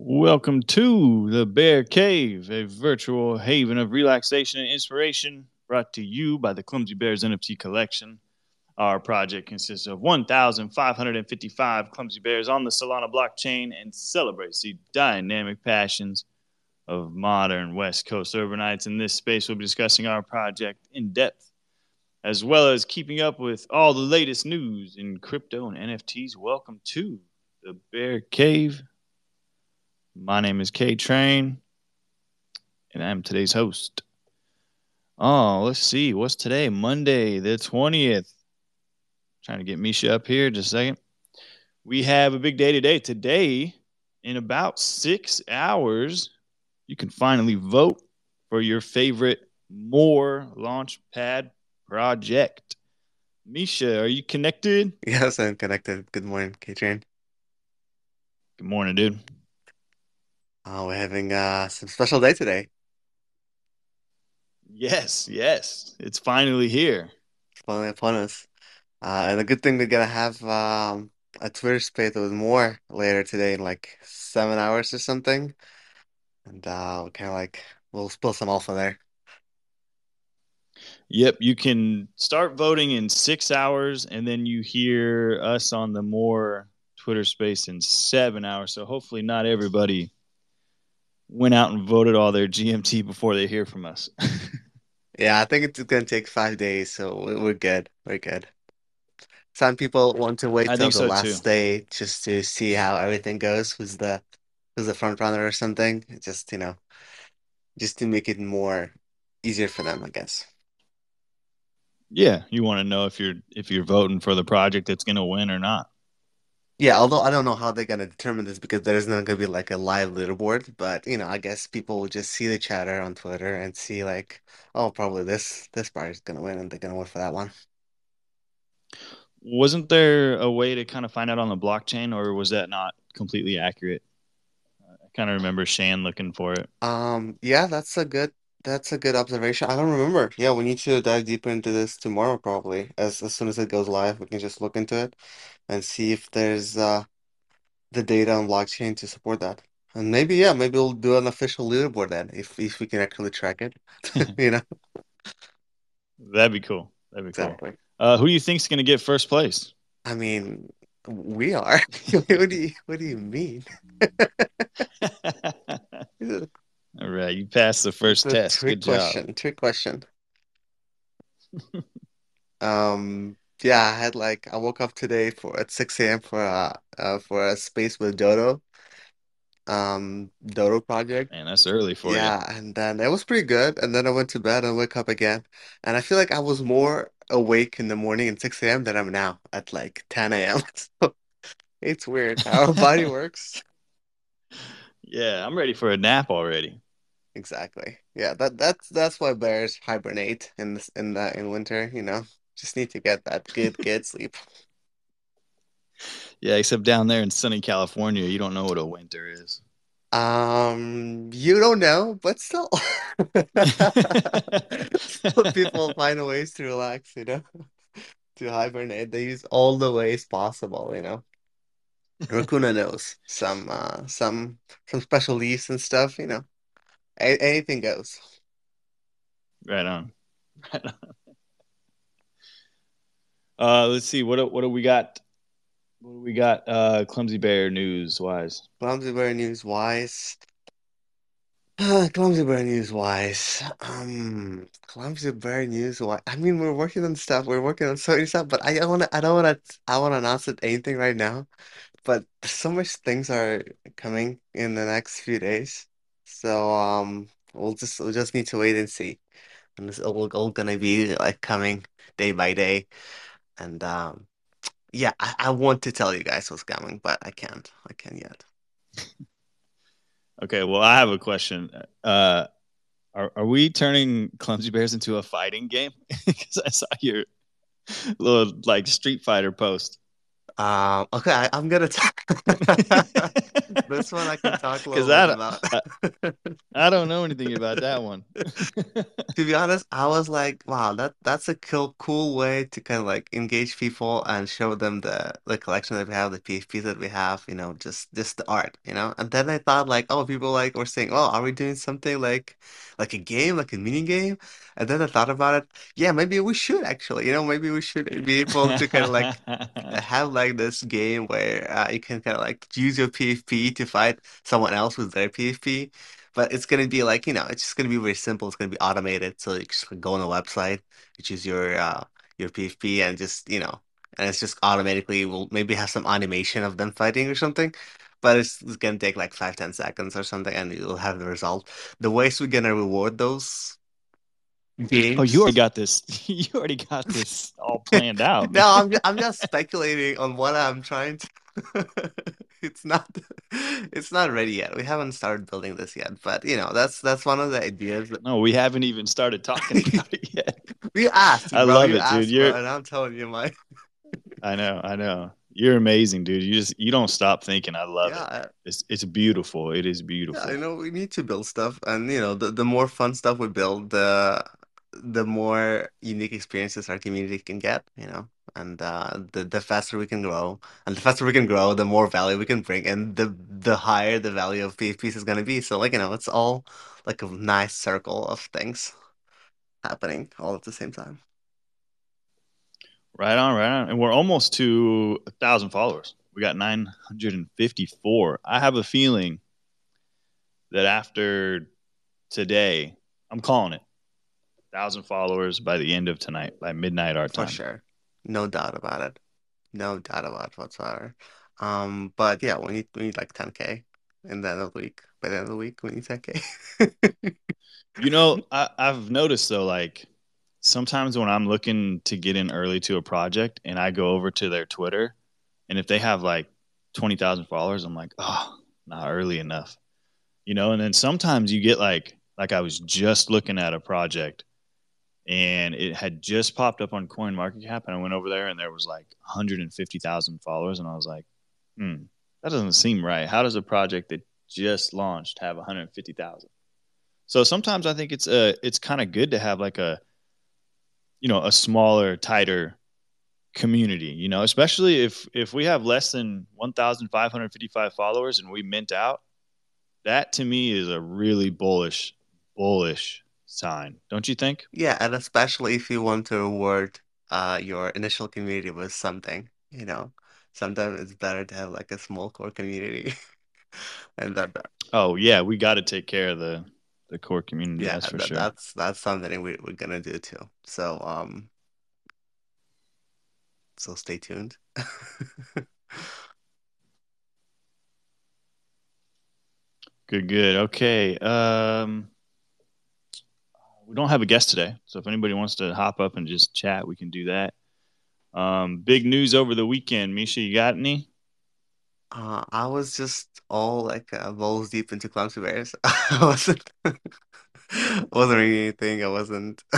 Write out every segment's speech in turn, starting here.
Welcome to the Bear Cave, a virtual haven of relaxation and inspiration brought to you by the Clumsy Bears NFT collection. Our project consists of 1,555 Clumsy Bears on the Solana blockchain and celebrates the dynamic passions of modern West Coast urbanites. In this space, we'll be discussing our project in depth, as well as keeping up with all the latest news in crypto and NFTs. Welcome to the Bear Cave. My name is K Train, and I'm today's host. Oh, let's see. What's today? Monday, the 20th. Trying to get Misha up here just a second. We have a big day today. Today, in about six hours, you can finally vote for your favorite MOOAR Launchpad project. Misha, are you connected? Yes, I'm connected. Good morning, K Train. Good morning, dude. Uh, we're having uh, some special day today. Yes, yes. It's finally here. It's finally upon us. Uh, and a good thing we're gonna have um, a Twitter space with MOOAR later today in like seven hours or something. And uh, kind of like we'll spill some alpha there. Yep, you can start voting in six hours, and then you hear us on the MOOAR Twitter space in seven hours. So hopefully, not everybody went out and voted all their GMT before they hear from us. Yeah, I think it's gonna take five days, so we- we're good. We're good. Some people want to wait I till the so last too. day just to see how everything goes. Who's the who's the front runner or something? Just, you know, just to make it more easier for them, I guess. Yeah, you want to know if you're if you're voting for the project that's going to win or not. Yeah, although I don't know how they're gonna determine this because there isn't gonna be like a live leaderboard, but you know, I guess people will just see the chatter on Twitter and see like, oh, probably this this party's gonna win and they're gonna vote for that one. Wasn't there a way to kind of find out on the blockchain, or was that not completely accurate? I kind of remember Shan looking for it. Um, yeah, that's a good that's a good observation. I don't remember. Yeah, we need to dive deeper into this tomorrow probably. As as soon as it goes live, we can just look into it and see if there's uh the data on blockchain to support that. And maybe yeah, maybe we'll do an official leaderboard then if if we can actually track it. You know? That'd be cool. That'd be cool. Exactly. Uh, who do you think's going to get first place? I mean, we are. What do you what do you mean? All right, you passed the first test. trick Good job. question. Trick question. Um, yeah, I had like I woke up today for at 6 a.m. for a uh, for a space with Dodo, um, Dodo project. Man, that's early for you. Yeah, and then it was pretty good. And then I went to bed and woke up again. And I feel like I was more awake in the morning at 6 a.m. than I'm now at like 10 a.m. So it's weird how our body works. Yeah, I'm ready for a nap already. Exactly. Yeah, that that's that's why bears hibernate in this in the in winter, you know. Just need to get that good good sleep. Yeah, except down there in sunny California, you don't know what a winter is. Um, you don't know, but still, still people find ways to relax, you know, to hibernate. They use all the ways possible, you know. Raccoon knows some uh some some special leaves and stuff, you know. A anything goes. Right on. Right on. Uh, let's see what do- what do we got? What do we got? Uh, Clumsy Bear news wise. Clumsy Bear News wise. Clumsy Bear News wise. Um, Clumsy Bear News wise. I mean, we're working on stuff. We're working on so many stuff, but I don't wanna. I don't wanna. I wanna announce it anything right now. But so much things are coming in the next few days. So um, we'll just we'll just need to wait and see. And it's all, all gonna be like coming day by day. And um, yeah, I, I want to tell you guys what's coming, but I can't. I can't yet. Okay, well, I have a question. Uh, are are we turning Clumsy Bears into a fighting game? Because I saw your little like Street Fighter post. Um, okay, I, I'm gonna talk. This one I can talk a little bit that about. I, I don't know anything about that one. To be honest, I was like, wow, that that's a cool cool way to kind of like engage people and show them the the collection that we have, the PFPs that we have, you know, just just the art, you know. And then I thought like, oh, people like were saying, oh, are we doing something like like a game, like a mini game? And then I thought about it, yeah, maybe we should actually, you know, maybe we should be able to kind of like have like this game where uh, you can kind of like use your PFP to fight someone else with their PFP. But it's gonna be like, you know, it's just gonna be very simple. It's gonna be automated. So you just go on a website, you choose your uh your PFP and just, you know, and it's just automatically will maybe have some animation of them fighting or something. But it's, it's gonna take like five, ten seconds or something and you'll have the result. The ways we're gonna reward those Oh, you already got this. You already got this all planned out, No. I'm I'm just speculating on what I'm trying to. It's not it's not ready yet. We haven't started building this yet, but you know, that's that's one of the ideas. that- No, we haven't even started talking about it yet. You asked, I bro. love You it, dude. You're- bro, and I'm telling you, Mike. I know, I know. You're amazing, dude. You just you don't stop thinking. I love yeah, it. It's it's beautiful. It is yeah. beautiful. I know we need to build stuff, and you know, the the more fun stuff we build, the the more unique experiences our community can get. You know, and uh, the the faster we can grow, and the faster we can grow, the more value we can bring, and the the higher the value of PFPs is going to be. So, like you know, it's all like a nice circle of things happening all at the same time. Right on, right on. And we're almost to a thousand followers. We got 954. I have a feeling that after today, I'm calling it thousand followers by the end of tonight, by midnight our time. For sure. No doubt about it. No doubt about it whatsoever. Um, but yeah, we need we need like 10K in the end of the week. By the end of the week, we need 10K. You know, I, I've noticed though, like sometimes when I'm looking to get in early to a project and I go over to their Twitter, and if they have like 20,000 followers, I'm like, oh, not early enough. You know, and then sometimes you get like, like I was just looking at a project and it had just popped up on Coin Market Cap, and I went over there and there was like 150,000 followers, and I was like, hmm, that doesn't seem right. How does a project that just launched have 150,000? So sometimes I think it's a it's kind of good to have like a you know a smaller, tighter community. You know, especially if if we have less than 1,555 followers and we mint out, that to me is a really bullish bullish sign, don't you think? Yeah, and especially if you want to reward uh your initial community with something, you know. Sometimes it's better to have like a small core community. And that Oh yeah, we got to take care of the the core community. yeah, that's for that, sure. that's that's something we, we're gonna do too. So um so stay tuned. Good, good. Okay. Um, we don't have a guest today, so if anybody wants to hop up and just chat, we can do that. Um, big news over the weekend, Misha. You got any? Uh, I was just all like uh, balls deep into Clumsy Bears. I wasn't wasn't reading anything. I wasn't.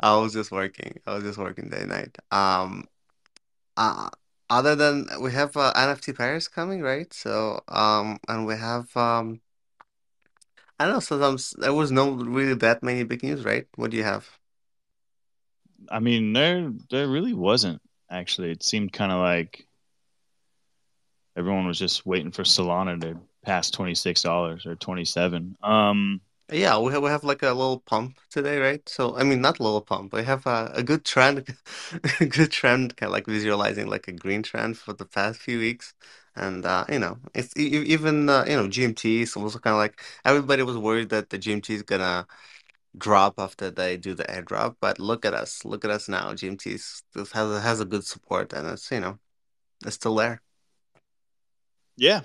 I was just working. I was just working day and night. Um, uh, other than we have uh, NFT pairs coming, right? So, um, and we have um, I don't know. Sometimes there was no really that many big news, right? What do you have? I mean, there there really wasn't actually. It seemed kind of like everyone was just waiting for Solana to pass twenty six dollars or twenty seven. Um, Yeah, we have we have like a little pump today, right? So I mean, not a little pump. We have a, a good trend, a good trend, kind of like visualizing like a green trend for the past few weeks, and uh, you know, it's even uh, you know GMT is also kind of like everybody was worried that the GMT is gonna drop after they do the airdrop, but look at us, look at us now. GMT is, this has a, has a good support, and it's you know, it's still there. yeah,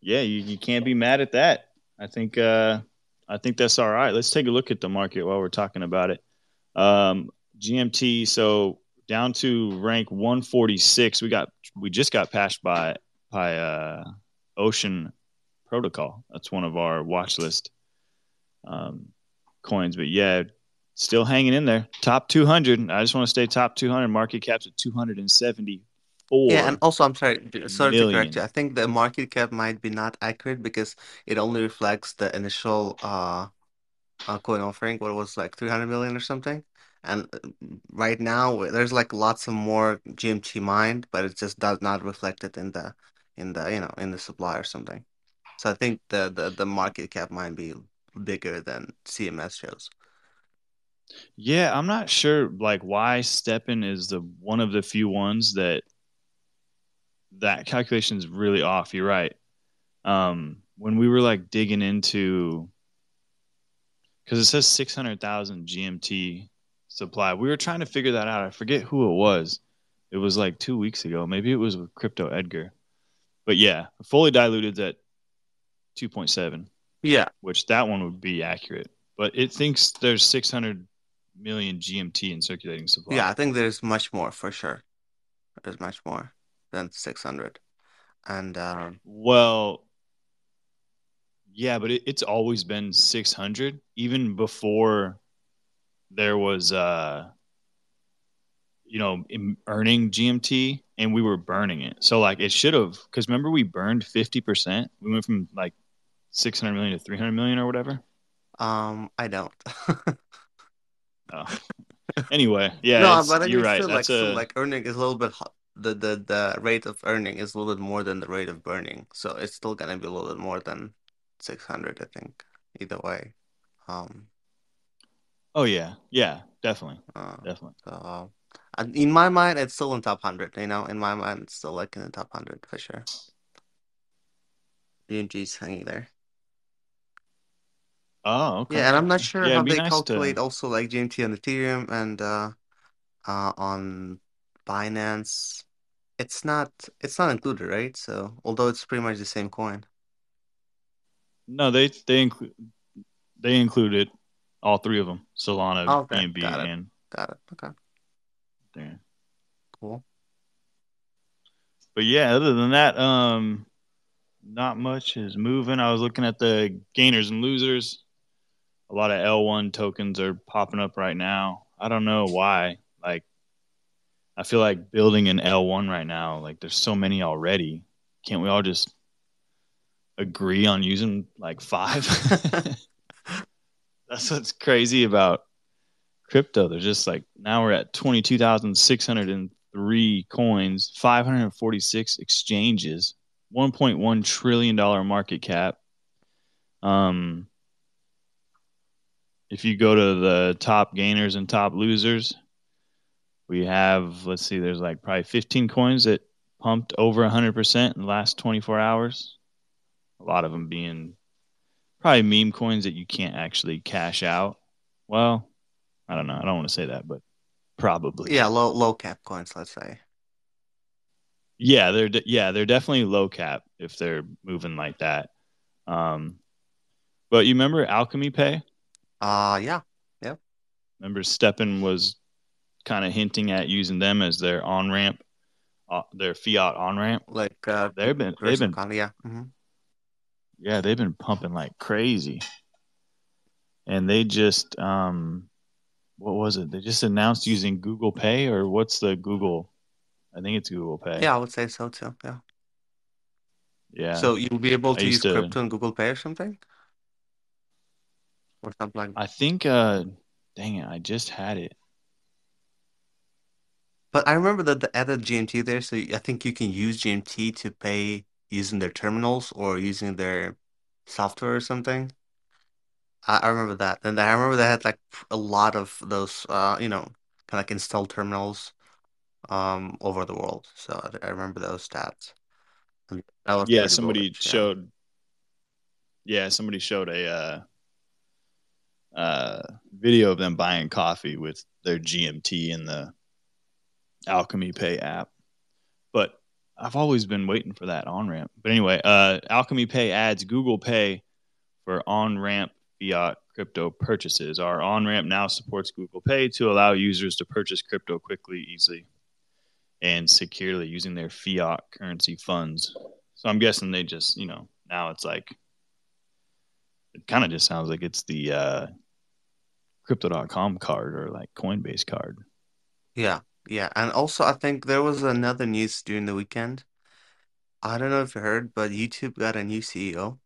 yeah, you, you can't be mad at that. I think uh, I think that's all right. Let's take a look at the market while we're talking about it. Um, GMT, so down to rank 146. We got we just got passed by by uh, Ocean Protocol. That's one of our watch list um, coins. But yeah, still hanging in there. Top 200. I just want to stay top 200. Market cap's at 274. Yeah, and also I'm sorry, sorry to correct you. I think the market cap might be not accurate because it only reflects the initial uh, uh coin offering, what it was like 300 million or something. And uh, right now there's like lots of more GMT mined, but it just does not reflect it in the in the you know in the supply or something. So I think the the, the market cap might be bigger than CMC shows. Yeah, I'm not sure like why STEPN is the one of the few ones that that calculation is really off. You're right. Um, when we were like digging into because it says 600,000 GMT supply, we were trying to figure that out. I forget who it was. It was like two weeks ago. Maybe it was with Crypto Edgar. But yeah, fully diluted at 2.7, Yeah, which that one would be accurate. But it thinks there's 600 million GMT in circulating supply. yeah, I think there's much more for sure. There's much more than 600. And um Well, yeah, but it, it's always been 600, even before there was, uh, you know, earning GMT and we were burning it. So, like, it should have, because remember we burned 50%? We went from like 600 million to 300 million or whatever. um I don't. Oh. Anyway, yeah, No, but I you're right. still like a, like earning is a little bit ho- the the the rate of earning is a little bit more than the rate of burning. So it's still gonna be a little bit more than 600, I think. Either way. Um oh, yeah, yeah, definitely, uh definitely. so uh, in my mind it's still in top 100, you know. In my mind it's still like in the top 100 for sure. UMG's hanging there. Oh, okay. Yeah, and I'm not sure Yeah, how they nice calculate to, also like GMT on Ethereum and uh uh on Binance. It's not it's not included, right? So although it's pretty much the same coin. no, they, they include, they included all three of them Solana, Okay, BNB, got it. and Got it. Okay, there. cool. But yeah, other than that, um, not much is moving. I was looking at the gainers and losers. A lot of L1 tokens are popping up right now. I don't know why. Like, I feel like building an L1 right now. Like, there's so many already. Can't we all just agree on using like five? That's what's crazy about crypto. There's just like now we're at 22,603 coins, 546 exchanges, 1.1 trillion dollar market cap. Um, if you go to the top gainers and top losers, we have let's see, there's like probably 15 coins that pumped over 100% in the last 24 hours. A lot of them being probably meme coins that you can't actually cash out. Well, I don't know. I don't want to say that, but probably. Yeah, low low cap coins, let's say. Yeah, they're de- yeah, they're definitely low cap if they're moving like that. Um, but you remember Alchemy Pay? Uh yeah. Remember STEPN was kind of hinting at using them as their on ramp, uh, their fiat on ramp. Like uh They've been they've been yeah. hmm yeah they've been pumping like crazy, and they just um, what was it? They just announced using Google Pay or what's the Google? I think it's Google Pay. Yeah, I would say so too. Yeah. yeah. So you'll be able I to use to- crypto in Google Pay or something? Or something like I think uh, dang it, I just had it. But I remember that they added GMT there, so I think you can use GMT to pay using their terminals or using their software or something. I, I remember that. And I remember they had like a lot of those uh, you know, kind of like installed terminals um over the world. So I, I remember those stats. And that was Yeah, somebody bullish, yeah. showed. Yeah, somebody showed a uh, uh, video of them buying coffee with their GMT in the Alchemy Pay app. But I've always been waiting for that on ramp. But anyway, uh, Alchemy Pay adds Google Pay for on ramp fiat crypto purchases. Our on ramp now supports Google Pay to allow users to purchase crypto quickly, easily, and securely using their fiat currency funds. So I'm guessing they just, you know, now it's like, it kind of just sounds like it's the uh, crypto.com card or like Coinbase card. Yeah. Yeah, and also I think there was another news during the weekend. I don't know if you heard, but YouTube got a new CEO,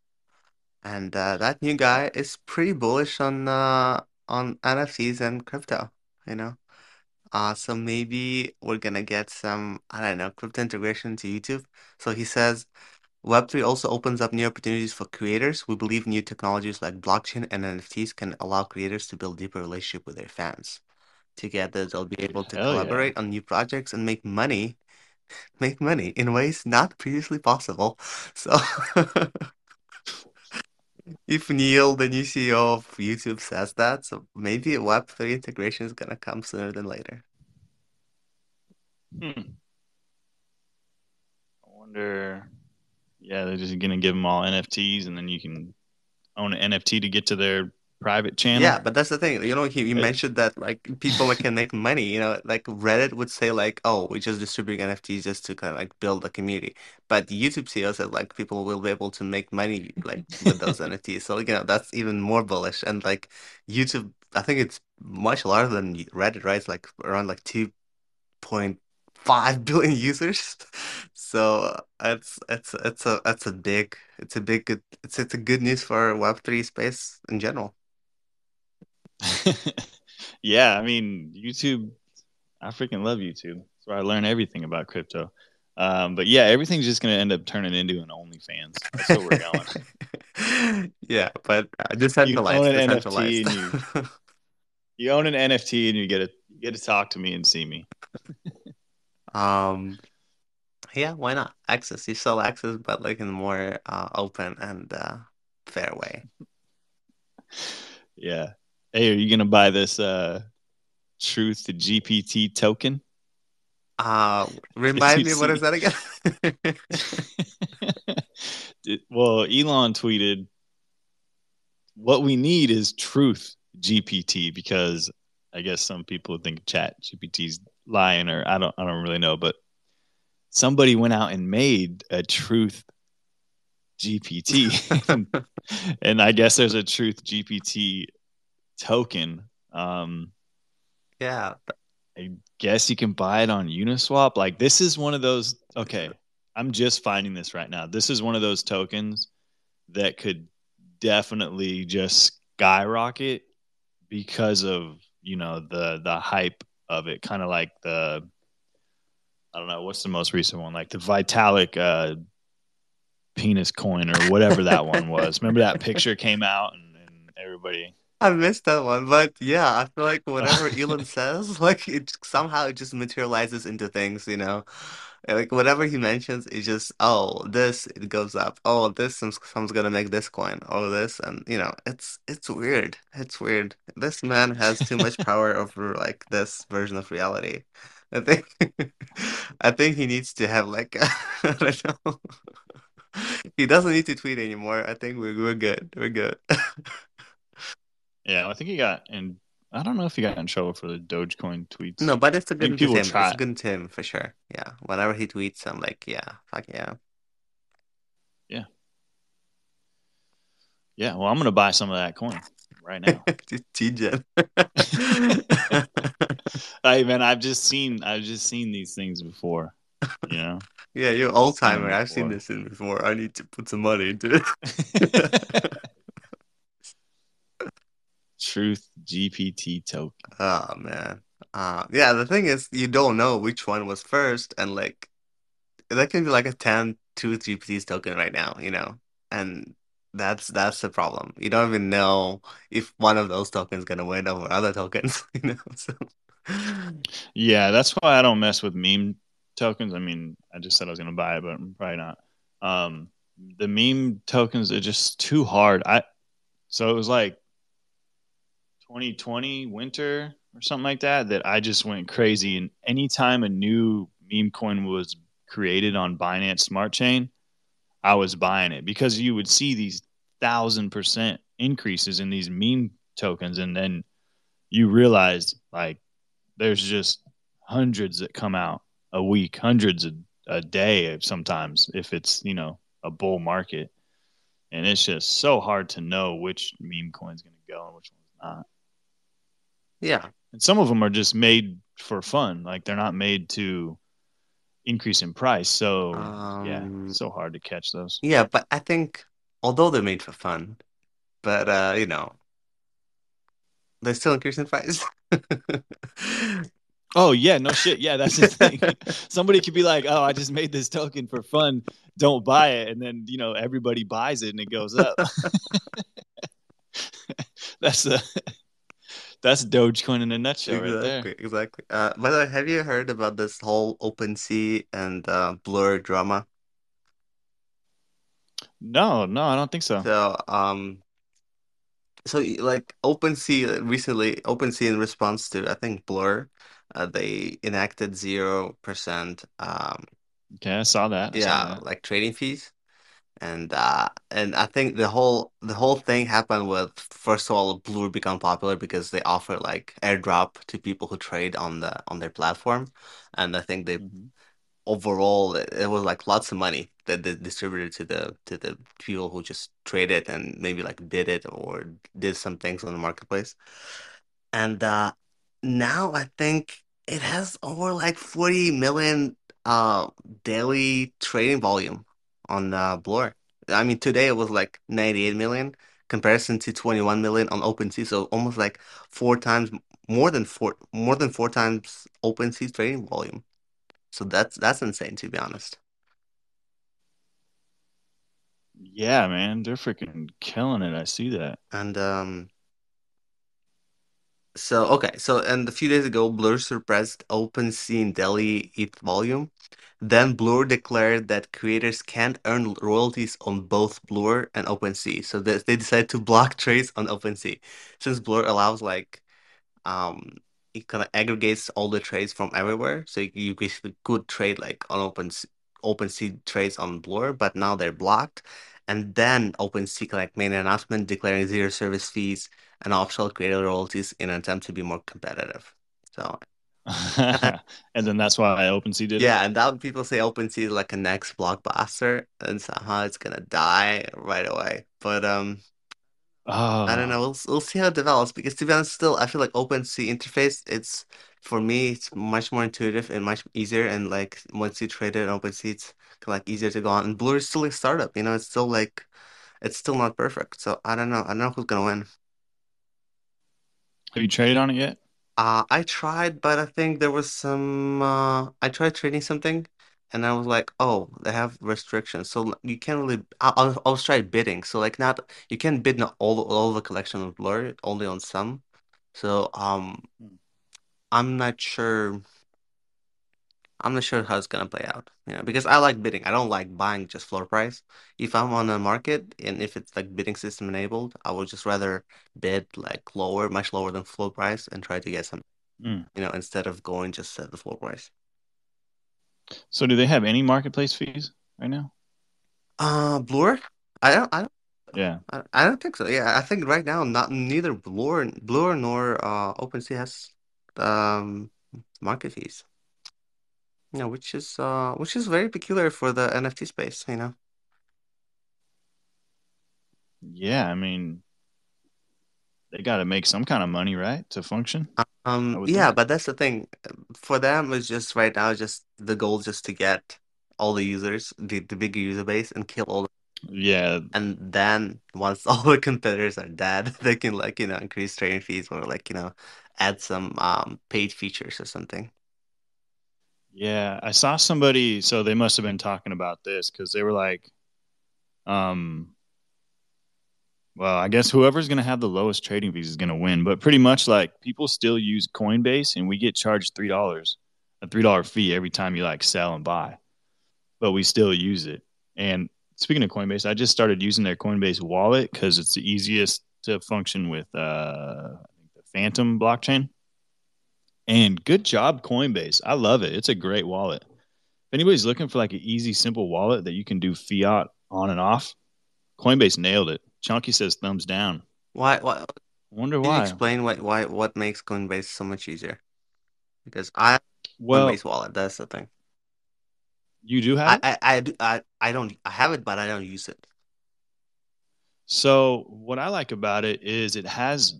and uh, that new guy is pretty bullish on uh, on NFTs and crypto, you know. Uh, so maybe we're gonna get some, I don't know, crypto integration to YouTube. So he says Web3 also opens up new opportunities for creators. We believe new technologies like blockchain and NFTs can allow creators to build deeper relationship with their fans. Together, they'll be able to Hell yeah. collaborate on new projects and make money, make money in ways not previously possible. So, if Neal, the new CEO of YouTube, says that, so maybe Web3 integration is gonna come sooner than later. Hmm. I wonder. Yeah, they're just gonna give them all NFTs, and then you can own an NFT to get to their private channel. Yeah, but that's the thing. You know, he, he mentioned that like people can make money, you know, like Reddit would say like, oh, we just distribute NFTs just to kind of like build a community. But YouTube CEO said like people will be able to make money like with those NFTs. So, you know, that's even more bullish. And like YouTube, I think it's much larger than Reddit, right? It's like around like 2.5 billion users. So uh, it's it's it's a it's a big it's a big good it's it's a good news for Web3 space in general. yeah, I mean, YouTube. I freaking love YouTube. That's where I learn everything about crypto. Um, but yeah, everything's just gonna end up turning into an OnlyFans. That's where we're going. Yeah, but uh, You own decentralized, an NFT and you you own an NFT and you get to you get to talk to me and see me. Um, yeah, why not? Access. You sell access, but like in a more uh, open and uh, fair way. Yeah. Hey, are you gonna buy this uh Truth to GPT token? Uh, remind me, what is that again? Well, Elon tweeted, "What we need is Truth GPT because I guess some people think Chat GPT's lying, or I don't, I don't really know, but somebody went out and made a Truth GPT, and I guess there's a Truth GPT token. Um, Yeah, I guess you can buy it on Uniswap. Like this is one of those. Okay, I'm just finding this right now. This is one of those tokens that could definitely just skyrocket because of you know the the hype of it. Kind of like the I don't know what's the most recent one, like the Vitalik uh, penis coin or whatever that one was. Remember that picture came out and, and everybody. I missed that one, but yeah, I feel like whatever Elon says, like it somehow it just materializes into things, you know. And, Like whatever he mentions, it just oh this it goes up. Oh this some someone's gonna make this coin. Oh this and you know it's it's weird. It's weird. This man has too much power over like this version of reality. I think I think he needs to have like I don't know. He doesn't need to tweet anymore. I think we're we're good. We're good. Yeah, I think he got and I don't know if he got in trouble for the Dogecoin tweets. No, but it's a good people him. It's try. good to him for sure. Yeah. Whenever he tweets, I'm like, yeah, fuck yeah. Yeah, yeah. Well, I'm gonna buy some of that coin right now. TJ. hey man, I've just seen I've just seen these things before. You know, Yeah, you're old timer. I've seen this in before. I need to put some money into it. Truth GPT token. Oh man. Uh yeah, the thing is you don't know which one was first and like that can be like a 10 2 GPTs token right now, you know. And that's that's the problem. You don't even know if one of those tokens gonna win over other tokens, you know. So Yeah, that's why I don't mess with meme tokens. I mean, I just said I was gonna buy it, but I'm probably not. Um, the meme tokens are just too hard. I so it was like 2020 winter or something like that that I just went crazy. And anytime a new meme coin was created on Binance Smart Chain, I was buying it because you would see these thousand percent increases in these meme tokens, and then you realize like there's just hundreds that come out a week, hundreds a, a day sometimes if it's you know a bull market, and it's just so hard to know which meme coin's going to go and which one's not. Yeah. And some of them are just made for fun. Like they're not made to increase in price. So yeah, Um, so hard to catch those. yeah, but I think although they're made for fun, but uh, you know, they're still increasing price. Oh yeah, no shit. Yeah, that's the thing. Somebody could be like, "Oh, I just made this token for fun. Don't buy it," and then you know everybody buys it and it goes up. that's the that's Dogecoin in a nutshell, right there. Exactly, exactly. Uh, by the way, have you heard about this whole OpenSea and uh, Blur drama? No, no, I don't think so. So, um, so like OpenSea recently, OpenSea in response to I think Blur, uh, they enacted 0% um Okay, I saw that. I saw yeah, that. like trading fees. And uh and I think the whole the whole thing happened with first of all Blur become popular because they offer like airdrop to people who trade on the on their platform. And I think they Mhm. overall it, it was like lots of money that they distributed to the to the people who just traded and maybe like bid it or did some things on the marketplace. And uh now I think it has over like 40 million uh daily trading volume on uh Blur. I mean today it was like 98 million comparison to 21 million on OpenSea, so almost like four times more than four more than four times OpenSea trading volume. So that's that's insane to be honest. Yeah, man, they're freaking killing it. I see that. And um so okay, so and a few days ago Blur suppressed OpenSea in daily ETH volume. Then Blur declared that creators can't earn royalties on both Blur and OpenSea. So they, they decided to block trades on OpenSea. Since Blur allows like um it kind of aggregates all the trades from everywhere. So you, basically could trade like on Open OpenSea trades on Blur, but now they're blocked. And then OpenSea like made an announcement declaring zero service fees and optional creator royalties in an attempt to be more competitive. So And then that's why OpenSea did it. yeah, and that people say OpenSea is like a next blockbuster, and somehow it's gonna die right away. But um. I don't know. Oh, We'll we'll see how it develops because to be honest, still I feel like OpenSea interface. It's for me, it's much more intuitive and much easier. And like once you trade it on OpenSea, it's like easier to go on. And Blur is still a startup. You know, it's still like it's still not perfect. So I don't know. I don't know who's gonna win. Have you traded on it yet? Uh, I tried, but I think there was some. Uh, I tried trading something, and I was like, oh, they have restrictions, so you can't really. I, I was, I was trying bidding, so like not you can't bid on all all the collection of Blur, only on some. So um, I'm not sure. I'm not sure how it's gonna play out. You know, because I like bidding. I don't like buying just floor price. If I'm on a market and if it's like bidding system enabled, I would just rather bid like lower, much lower than floor price, and try to get some. Mm. You know, instead of going just at the floor price. So do they have any marketplace fees right now? Uh, Blur? I don't, I don't, Yeah. I I don't think so. Yeah, I think right now, not neither Blur, Blur nor uh OpenSea has um market fees. Know, which is uh, which is very peculiar for the NFT space. You know. Yeah, I mean, they got to make some kind of money, right, to function, I Um, would yeah, think. but that's the thing. For them, it's just right now, just the goal just to get all the users, the the bigger user base, and kill all. Yeah. And then once all the competitors are dead, they can like you know increase trading fees or like you know add some um paid features or something. Yeah, I saw somebody, so they must have been talking about this because they were like, um, well, I guess whoever's going to have the lowest trading fees is going to win. But pretty much like people still use Coinbase and we get charged $3, a $3 fee every time you like sell and buy, but we still use it. And speaking of Coinbase, I just started using their Coinbase wallet because it's the easiest to function with uh, the Fantom blockchain. And good job, Coinbase. I love it. It's a great wallet. If anybody's looking for like an easy, simple wallet that you can do fiat on and off, Coinbase nailed it. Chunky says thumbs down. Why? Why? I wonder Can you why. explain what why what makes Coinbase so much easier? Because I Well, Coinbase wallet. That's the thing. you do have I it. I I, I don't I have it, but I don't use it. So what I like about it is it has.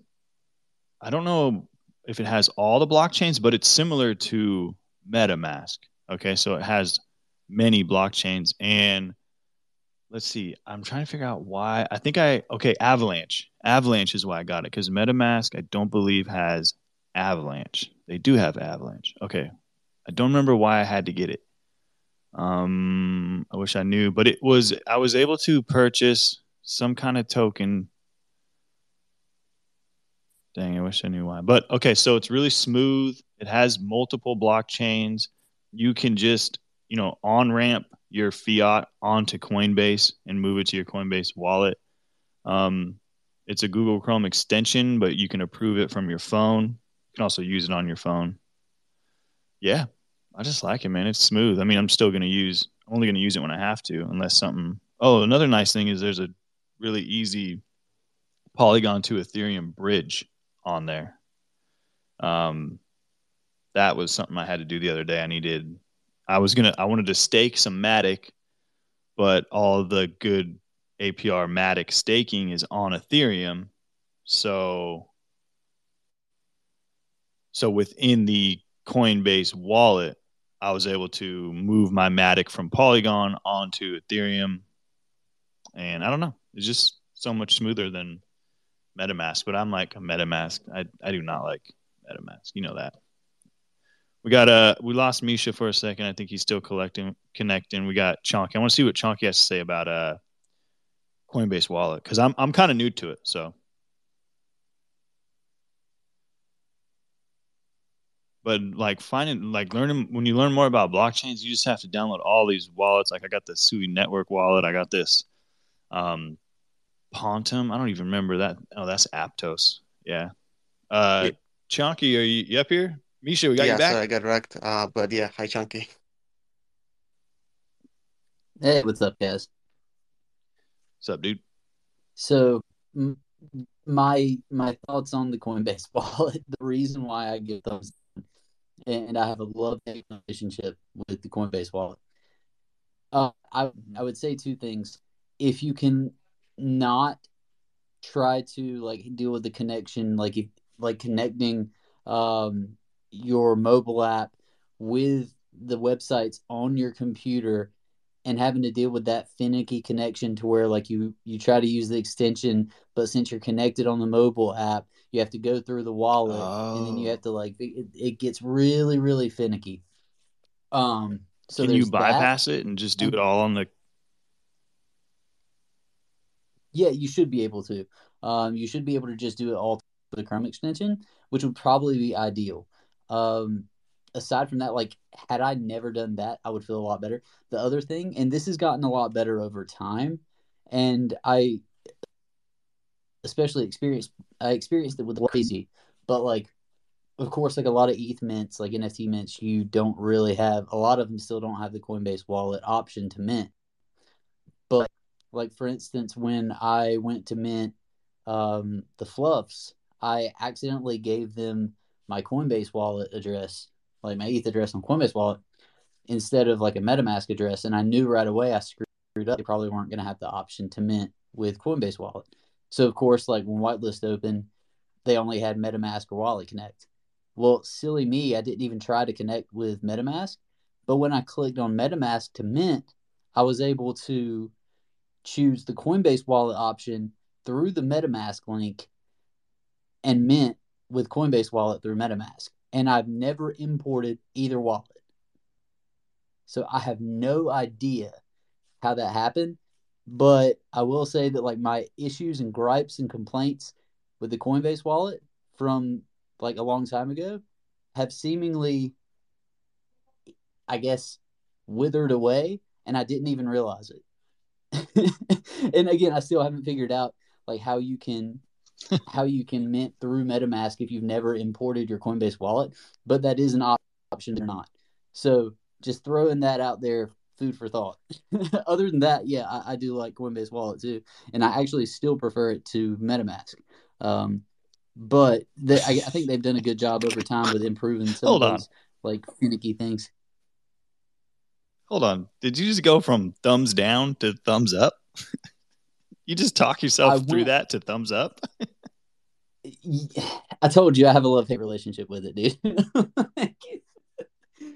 I don't know if it has all the blockchains, but it's similar to MetaMask. Okay, so it has many blockchains, and let's see. I'm trying to figure out why. I think I okay. Avalanche. Avalanche is why I got it because MetaMask I don't believe has Avalanche. They do have Avalanche. Okay, I don't remember why I had to get it. Um, I wish I knew, but it was I was able to purchase some kind of token. Dang, I wish I knew why. But okay, so it's really smooth. It has multiple blockchains. You can just, you know, on ramp your fiat onto Coinbase and move it to your Coinbase wallet. Um, it's a Google Chrome extension, but you can approve it from your phone. You can also use it on your phone. Yeah, I just like it, man. It's smooth. I mean, I'm still going to use, I'm only going to use it when I have to, unless something. Oh, another nice thing is there's a really easy Polygon to Ethereum bridge on there. Um, that was something I had to do the other day. I needed, I was gonna, I wanted to stake some Matic, but all the good APR Matic staking is on Ethereum, so so within the Coinbase wallet, I was able to move my Matic from Polygon onto Ethereum, and I don't know, it's just so much smoother than MetaMask. But I'm like a MetaMask. I I do not like MetaMask. You know that. We got uh we lost Misha for a second. I think he's still collecting connecting. We got Chonky. I want to see what Chonky has to say about uh Coinbase wallet because I'm I'm kind of new to it. So but like finding like learning when you learn more about blockchains you just have to download all these wallets like i got the sui network wallet i got this um pontum? I don't even remember that. Oh that's aptos. Yeah. Uh yeah. chunky are you, you, up here? Misha we got yeah, you back. so i got wrecked. Uh but yeah hi chunky. Hey what's up guys? What's up dude? So my my thoughts on the coinbase wallet the reason why i give those and I have a love relationship with the Coinbase wallet. Uh, I I would say two things. If you can not try to like deal with the connection, like if, like connecting um, your mobile app with the websites on your computer and having to deal with that finicky connection to where like you you try to use the extension but since you're connected on the mobile app you have to go through the wallet oh. and then you have to like it, it, gets really really finicky um so can you bypass that. it and just do it all on the yeah you should be able to um you should be able to just do it all with the chrome extension which would probably be ideal um aside from that, like had I never done that, I would feel a lot better. The other thing, and this has gotten a lot better over time, and I especially experienced I experienced it with crazy, but like of course like a lot of ETH mints, like NFT mints, you don't really have a lot of them still don't have the Coinbase wallet option to mint. Like for instance, when I went to mint um, the fluffs, I accidentally gave them my Coinbase wallet address like my ETH address on Coinbase wallet instead of like a MetaMask address. And I knew right away I screwed up. They probably weren't going to have the option to mint with Coinbase wallet. So of course, like when whitelist opened, they only had MetaMask or Wallet Connect. Well, silly me, I didn't even try to connect with MetaMask. But when I clicked on MetaMask to mint, I was able to choose the Coinbase wallet option through the MetaMask link and mint with Coinbase wallet through MetaMask and I've never imported either wallet. So I have no idea how that happened. But I will say that like my issues and gripes and complaints with the Coinbase wallet from like a long time ago have seemingly I guess withered away and I didn't even realize it. and again, I still haven't figured out like how you can how you can mint through MetaMask if you've never imported your Coinbase wallet, but that is an option or not. So just throwing that out there, food for thought. Other than that, yeah, I, I, do like Coinbase wallet too, and I actually still prefer it to MetaMask. Um, but they, I, I, think they've done a good job over time with improving some Hold of those on. like finicky things. Hold on, did you just go from thumbs down to thumbs up? You just talk yourself I through went, that to thumbs up. I told you I have a love hate relationship with it, dude.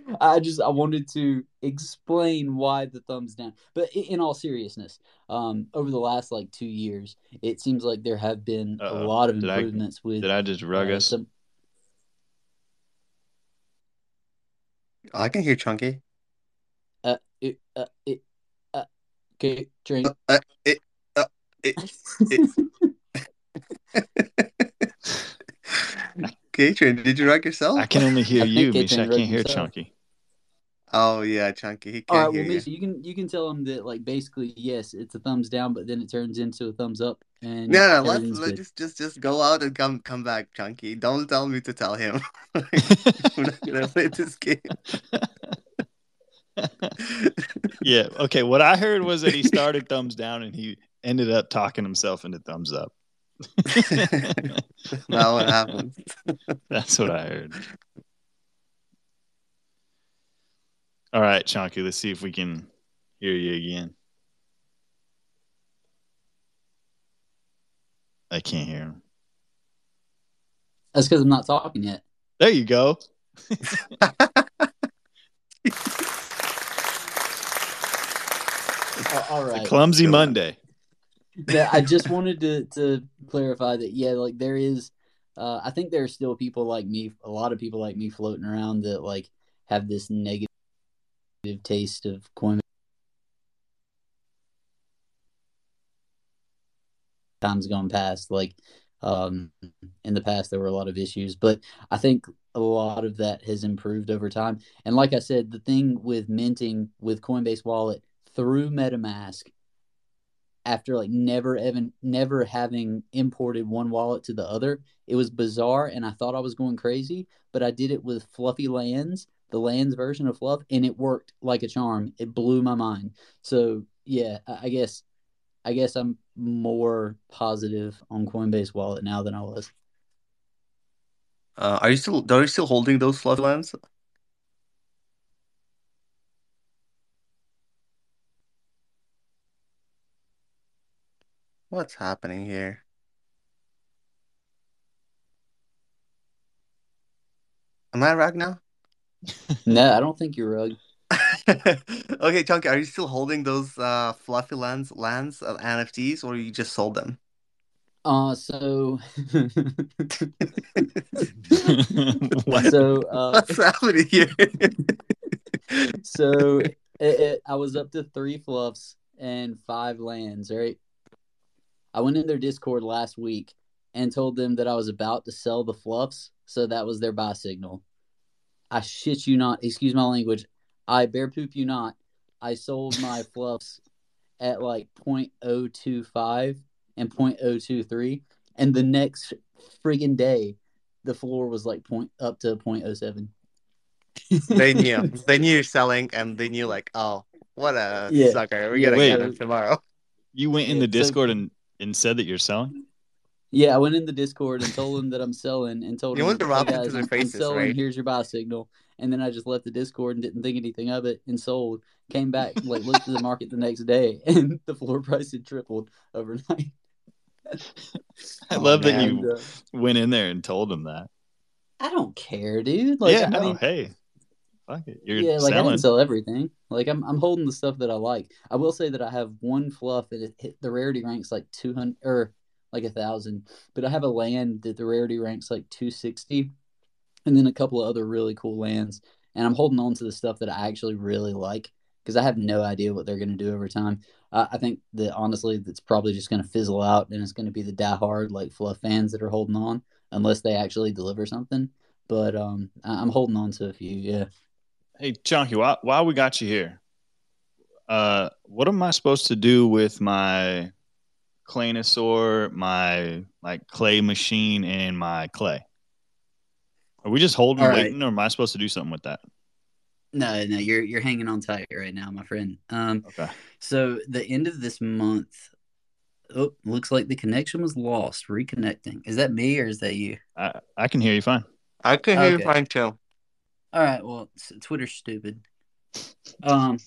I just I wanted to explain why the thumbs down. But in all seriousness, um, over the last like two years, it seems like there have been Uh-oh. a lot of did improvements I, with. Did I just rug uh, us? Some... I can hear Chunky. It, uh, it, uh, okay, drink. Uh, uh, it, uh, it, it. Katrin, did you rug yourself? I can only hear you, Misha. I can't hear yourself. Chunky. Oh yeah, Chunky. He can't All right, well, Misha, you. you. can you can tell him that like basically yes, it's a thumbs down, but then it turns into a thumbs up. And no, no, let's, let's just just just go out and come come back, Chunky. Don't tell me to tell him. We're not gonna play this game. Yeah. Okay. What I heard was that he started thumbs down and he ended up talking himself into thumbs up. That's not what happened. That's what I heard. All right, Chunky, let's see if we can hear you again. I can't hear him. That's because I'm not talking yet. There you go. All right. clumsy Monday. I just wanted to to clarify that yeah, like there is uh I think there are still people like me, a lot of people like me floating around that like have this negative taste of Coinbase times gone past. Like um, in the past, there were a lot of issues, but I think a lot of that has improved over time. And like I said, the thing with minting with Coinbase Wallet through MetaMask after like never even never having imported one wallet to the other. It was bizarre and i thought i was going crazy but i did it with fluffy lands the lands version of fluff and it worked like a charm. It blew my mind. So yeah i guess i guess i'm more positive on coinbase wallet now than i was. Uh, are you still are you still holding those Fluffy lands what's happening here am i right now no, I don't think you're rug. okay, Chunky, are you still holding those uh, fluffy lands lands of NFTs, or you just sold them? Uh so so uh, what's happening here? so it, it, I was up to three fluffs and five lands. Right, I went in their Discord last week and told them that I was about to sell the fluffs, so that was their buy signal. I shit you not, excuse my language. I bear poop you not. I sold my fluffs at like 0.025 and 0.023. And the next friggin' day, the floor was like point up to 0.07. they knew. They knew you're selling and they knew like, oh, what a yeah. sucker. We're yeah, gonna get him tomorrow. You went in the Discord so, and, and said that you're selling? Yeah, I went in the Discord and told them that I'm selling and told you them, went to rob hey guys, to their faces, I'm selling, right? here's your buy signal. And then I just left the Discord and didn't think anything of it and sold. Came back, like looked at the market the next day and the floor price had tripled overnight. I love oh, that you uh, went in there and told them that. I don't care, dude. Like, yeah, I no, mean, hey, fuck it. You're yeah, like selling. I didn't sell everything. Like I'm, I'm holding the stuff that I like. I will say that I have one fluff that it hit the rarity ranks like two hundred or like a thousand. But I have a land that the rarity ranks like 260, and then a couple of other really cool lands. And I'm holding on to the stuff that I actually really like because I have no idea what they're going to do over time. Uh, I think that honestly, that's probably just going to fizzle out, and it's going to be the diehard like fluff fans that are holding on unless they actually deliver something. But um, I'm holding on to a few. Yeah. Hey, Chunky, why why we got you here? Uh, what am I supposed to do with my Claynosaur, my like clay machine, and my clay. Are we just holding, right. waiting, or am I supposed to do something with that? No, no, you're you're hanging on tight right now, my friend. Um, okay. So the end of this month, oh, looks like the connection was lost. Reconnecting. Is that me or is that you? I I can hear you fine. I can hear okay. you fine too. All right. Well, Twitter's stupid. Um.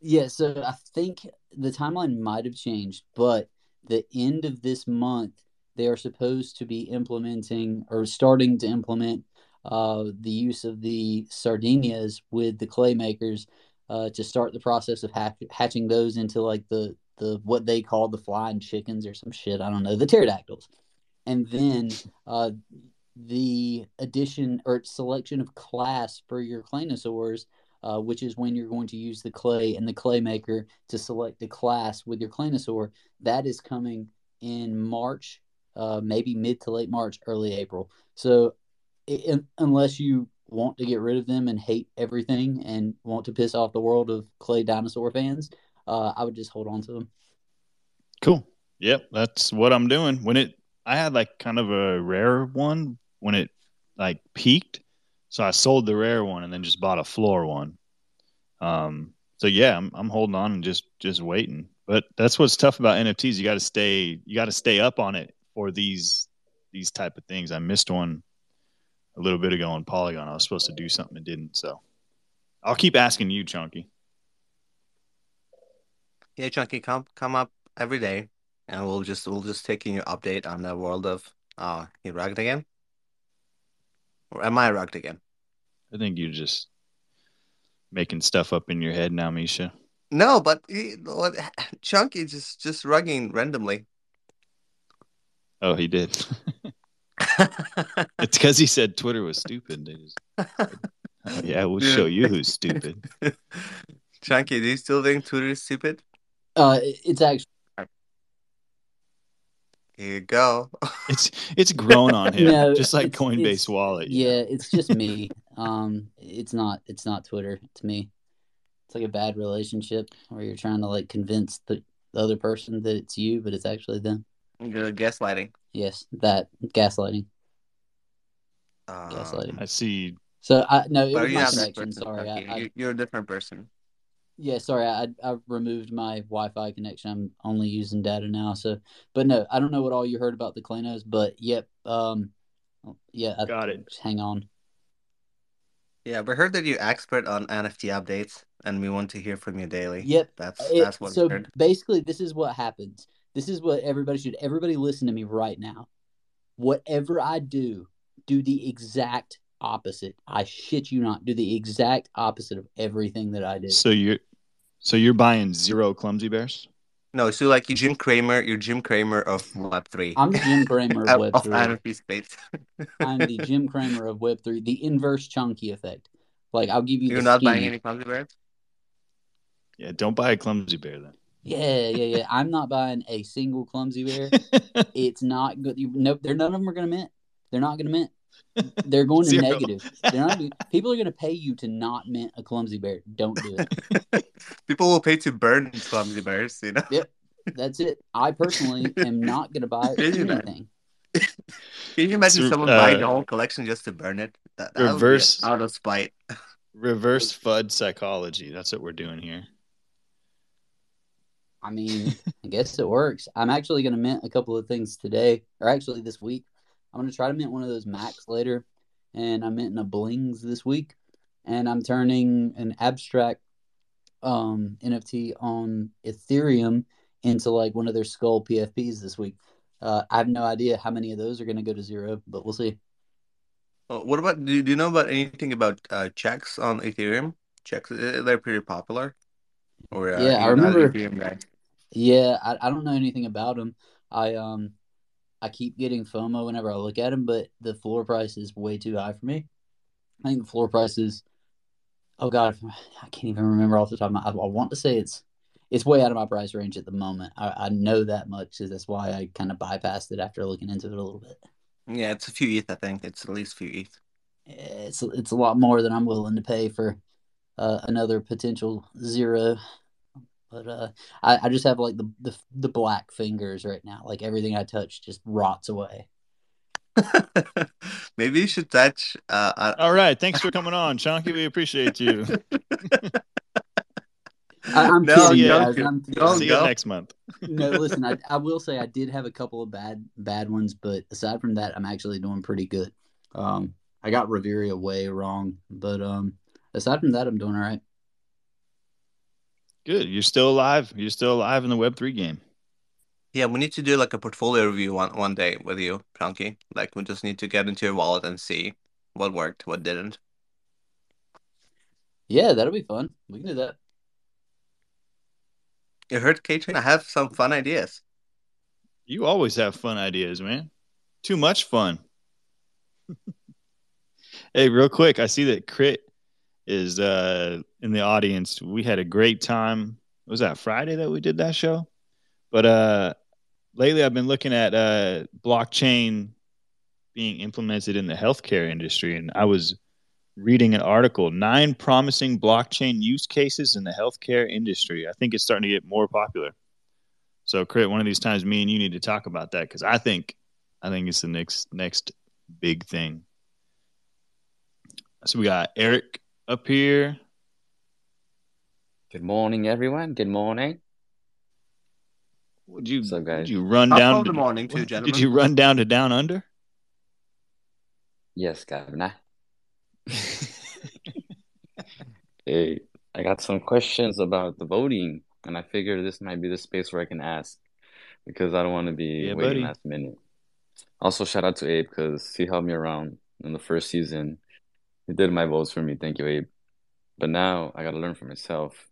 Yeah. So I think the timeline might have changed, but the end of this month they are supposed to be implementing or starting to implement uh, the use of the sardinias with the clay makers uh, to start the process of hatch- hatching those into like the the what they call the flying chickens or some shit. I don't know the pterodactyls, and then uh, the addition or selection of class for your claynosaurs, uh, which is when you're going to use the clay and the clay maker to select the class with your claynosaur. That is coming in March, uh, maybe mid to late March, early April. So, it, unless you want to get rid of them and hate everything and want to piss off the world of clay dinosaur fans, uh, I would just hold on to them. Cool. Yep, that's what I'm doing. When it, I had like kind of a rare one when it like peaked, so I sold the rare one and then just bought a floor one. Um, so yeah, I'm I'm holding on and just just waiting. But that's what's tough about NFTs. You got to stay you got to stay up on it for these these type of things. I missed one a little bit ago on Polygon. I was supposed to do something and didn't. So I'll keep asking you, Chunky. Yeah, Chunky, come come up every day, and we'll just we'll just take you update on the world of uh rugged again, or am I rugged again? I think you're just making stuff up in your head now, Misha. No, but he, what, Chunky just just rugging randomly. Oh, he did. it's because he said Twitter was stupid. Just, oh, yeah, we'll show you who's stupid. Chunky, do you still think Twitter is stupid? Uh, it's actually. Here you go. it's it's grown on him, no, just like Coinbase it's, Wallet. Yeah, know? it's just me. um, it's not it's not Twitter to me. It's like a bad relationship where you're trying to like convince the, the other person that it's you, but it's actually them. Good gaslighting. Yes, that gaslighting. Uh, gaslighting. I see. So I no, it was my connection. Sorry, okay. I, you're a different person. Yeah, sorry, I I removed my Wi-Fi connection. I'm only using data now. So, but no, I don't know what all you heard about the Claynos, but yep, um, yeah, I, got it. hang on. Yeah, we heard that you're expert on NFT updates, and we want to hear from you daily. Yep, that's that's what. So basically, this is what happens. This is what everybody should. Everybody, listen to me right now. Whatever I do, do the exact opposite. I shit you not. Do the exact opposite of everything that I do. So you're, so you're buying zero clumsy bears. No, so like you Jim Cramer, you're Jim Cramer of Web three. I'm Jim Cramer of Web three. Of space. I'm the Jim Cramer of Web three. The inverse chunky effect. Like I'll give you. You're not buying any clumsy bears. Yeah, don't buy a clumsy bear then. Yeah, yeah, yeah. I'm not buying a single clumsy bear. it's not good. You, nope, they're none of them are going to mint. They're not going to mint. They're going to Zero. negative. They're not. People are going to pay you to not mint a clumsy bear. Don't do it. people will pay to burn clumsy bears. You know. Yep, that's it. I personally am not going to buy anything. Can you imagine someone uh, buying the whole collection just to burn it? That, that reverse out of spite. Reverse FUD psychology. That's what we're doing here. I mean, I guess it works. I'm actually going to mint a couple of things today, or actually this week. I'm going to try to mint one of those Macs later, and I'm minting a Blings this week, and I'm turning an abstract um, NFT on Ethereum into like one of their Skull PFPs this week. Uh, I have no idea how many of those are going to go to zero, but we'll see. Uh, what about do you, do you know about anything about uh, checks on Ethereum? Checks uh, they're pretty popular. Or uh, yeah, I remember. Yeah, I, I don't know anything about them. I um I keep getting FOMO whenever I look at them, but the floor price is way too high for me. I think the floor price is oh god, I can't even remember off the top of my. I, I want to say it's it's way out of my price range at the moment. I, I know that much, so that's why I kind of bypassed it after looking into it a little bit. Yeah, it's a few ETH. I think it's at least a few ETH. It's it's a lot more than I'm willing to pay for uh, another potential zero but uh, I, I just have like the, the the black fingers right now. Like everything I touch just rots away. Maybe you should touch. Uh, uh... All right, thanks for coming on, Chunky. We appreciate you. I, am no, kidding, guys. I'm kidding. See you next month. no, listen. I, I will say I did have a couple of bad bad ones, but aside from that, I'm actually doing pretty good. Um, I got Reveria way wrong, but um, aside from that, I'm doing all right. Good. You're still alive. You're still alive in the Web three game. Yeah, we need to do like a portfolio review one one day with you, Frankie. Like we just need to get into your wallet and see what worked, what didn't. Yeah, that'll be fun. We can do that. You heard, K-Train? I have some fun ideas. You always have fun ideas, man. Too much fun. hey, real quick, I see that Crit is uh, in the audience. We had a great time. Was that Friday that we did that show? But uh, lately, I've been looking at uh, blockchain being implemented in the healthcare industry, and I was reading an article nine promising blockchain use cases in the healthcare industry. I think it's starting to get more popular. So, Crit, one of these times, me and you need to talk about that because I think, I think it's the next next big thing. So we got Eric up here. Good morning, everyone. Good morning. Would you, What's up, guys? Would you run Top down? of the to- morning, too, gentlemen. Did you run down to down under? Yes, Governor. Hey, I got some questions about the voting, and I figure this might be the space where I can ask because I don't want to be Yeah, waiting buddy. last minute. Also, shout out to Abe because he helped me around in the first season. He did my votes for me. Thank you, Abe. But now I got to learn for myself.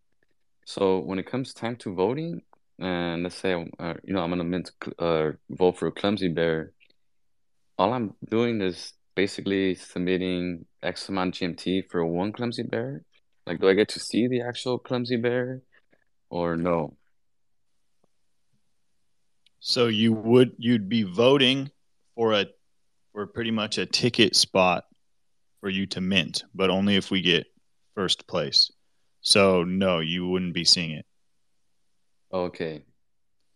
So when it comes time to voting, and let's say uh, you know I'm gonna uh, vote for a Clumsy Bear, all I'm doing is basically submitting X amount GMT for one Clumsy Bear. Like, do I get to see the actual Clumsy Bear, or no? So you would you'd be voting for a for pretty much a ticket spot for you to mint, but only if we get first place. So no, you wouldn't be seeing it. Okay.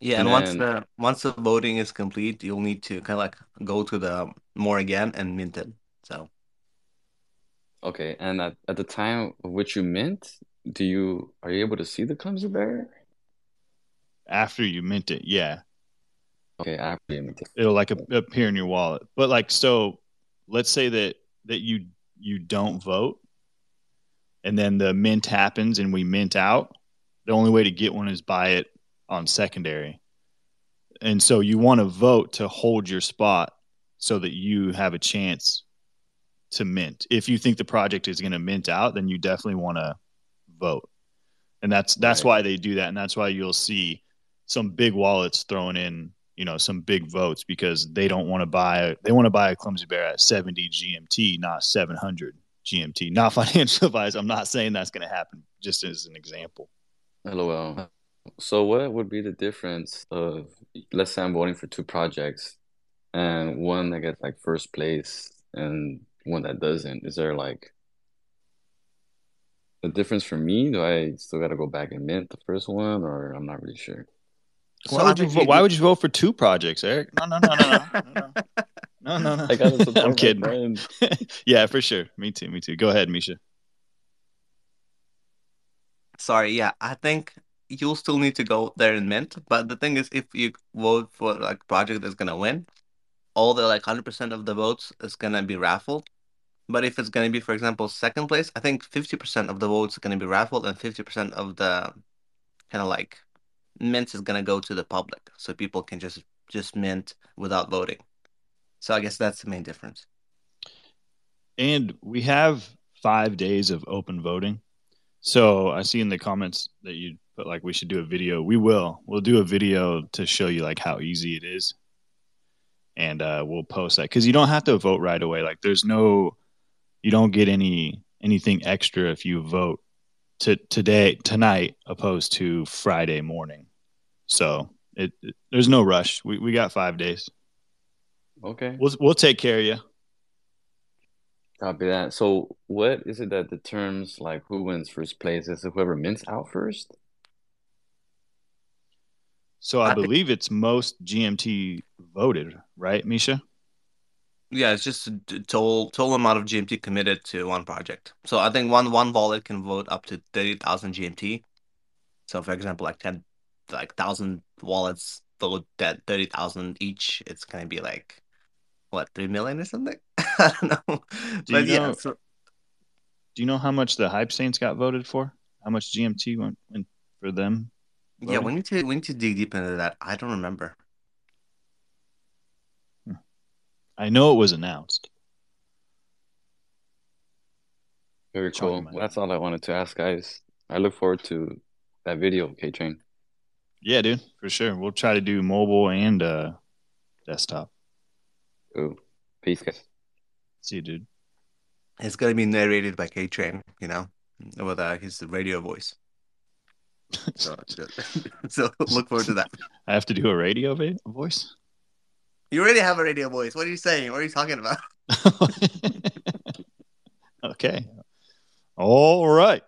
Yeah, And and once then- the once the voting is complete, you'll need to kind of like go to the MOOAR again and mint it. So Okay, and at, at the time of which you mint, do you are you able to see the Clumsy Bear? After you mint it, yeah. Okay, after you mint it. It'll like ap- appear in your wallet. But like so let's say that that you you don't vote and then the mint happens and we mint out. The only way to get one is buy it on secondary. And so you want to vote to hold your spot so that you have a chance to mint. If you think the project is going to mint out, then you definitely want to vote. And that's that's Right. why they do that and that's why you'll see some big wallets throwing in, you know, some big votes because they don't want to buy they want to buy a clumsy bear at 70 GMT, not 700 GMT. Not financial advice. I'm not saying that's going to happen just as an example. LOL. So what would be the difference of let's say I'm voting for two projects and one that gets like first place and one that doesn't? Is there like a difference for me? Do I still gotta go back and mint the first one or I'm not really sure? Why, would, you vote, why would you vote for two projects, Eric? No, no, no, no, no, no, no, no. no. I gotta I'm kidding. yeah, for sure. Me too. Me too. Go ahead, Misha. Sorry. Yeah, I think you'll still need to go there and mint. But the thing is, if you vote for like project that's gonna win, all the like hundred percent of the votes is gonna be raffled. But if it's gonna be, for example, second place, I think fifty percent of the votes are gonna be raffled, and fifty percent of the kind of like mint is gonna go to the public, so people can just just mint without voting. So I guess that's the main difference. And we have five days of open voting. So I see in the comments that you put like we should do a video. We will. We'll do a video to show you like how easy it is. And uh, we'll post that because you don't have to vote right away. Like there's no, you don't get any anything extra if you vote to today tonight opposed to Friday morning. So it, it there's no rush. We we got five days. Okay. We'll we'll take care of you. Copy that. So what is it that determines like who wins first place? Is it whoever mints out first? So I, I think- believe it's most GMT voted, right, Misha? Yeah, it's just a total total amount of GMT committed to one project. So I think one one wallet can vote up to thirty thousand GMT. So for example, like ten like thousand wallets vote that thirty thousand each, it's gonna be like what three million or something. I don't know, Do but you yeah. know- So Do you know how much the Hype Saints got voted for? How much GMT went, went for them? Yeah, we need to we need to dig deep into that. I don't remember. I know it was announced. Very cool. Well, that's all I wanted to ask, guys. I look forward to that video, K Train. Yeah, dude, for sure. We'll try to do mobile and uh, desktop. Ooh. Peace, guys. See you, dude. It's gonna be narrated by K Train, you know, with uh, his radio voice. So, so look forward to that. I have to do a radio voice. You already have a radio voice. What are you saying? What are you talking about? okay. All right.